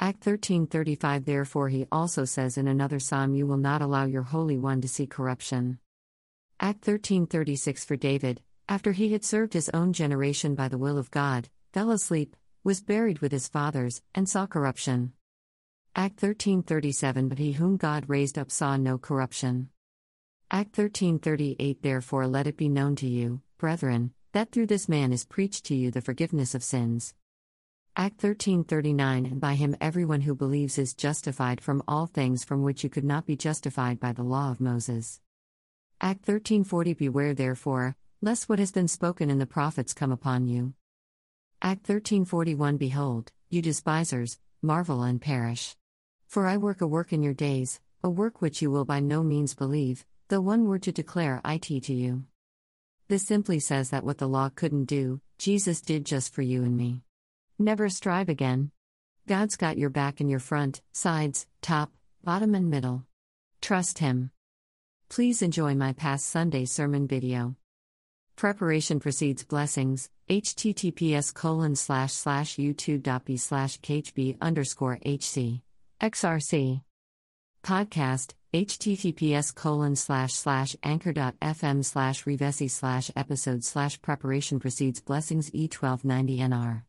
Act 1335 Therefore, he also says in another psalm, You will not allow your Holy One to see corruption. Act 1336 For David, after he had served his own generation by the will of God, fell asleep, was buried with his fathers, and saw corruption. Act 1337 But he whom God raised up saw no corruption. Act 1338 Therefore let it be known to you, brethren, that through this man is preached to you the forgiveness of sins. Act 1339 And by him everyone who believes is justified from all things from which you could not be justified by the law of Moses. Act 1340 Beware therefore, lest what has been spoken in the prophets come upon you. Act 1341 Behold, you despisers, marvel and perish. For I work a work in your days, a work which you will by no means believe, though one were to declare it to you. This simply says that what the law couldn't do, Jesus did just for you and me. Never strive again. God's got your back and your front, sides, top, bottom, and middle. Trust Him. Please enjoy my past Sunday sermon video. Preparation precedes blessings. https colon slash slash youtube.b slash khb underscore hc. XRC. Podcast, https colon slash slash anchor.fm slash revesi slash episode slash preparation precedes blessings e1290nr.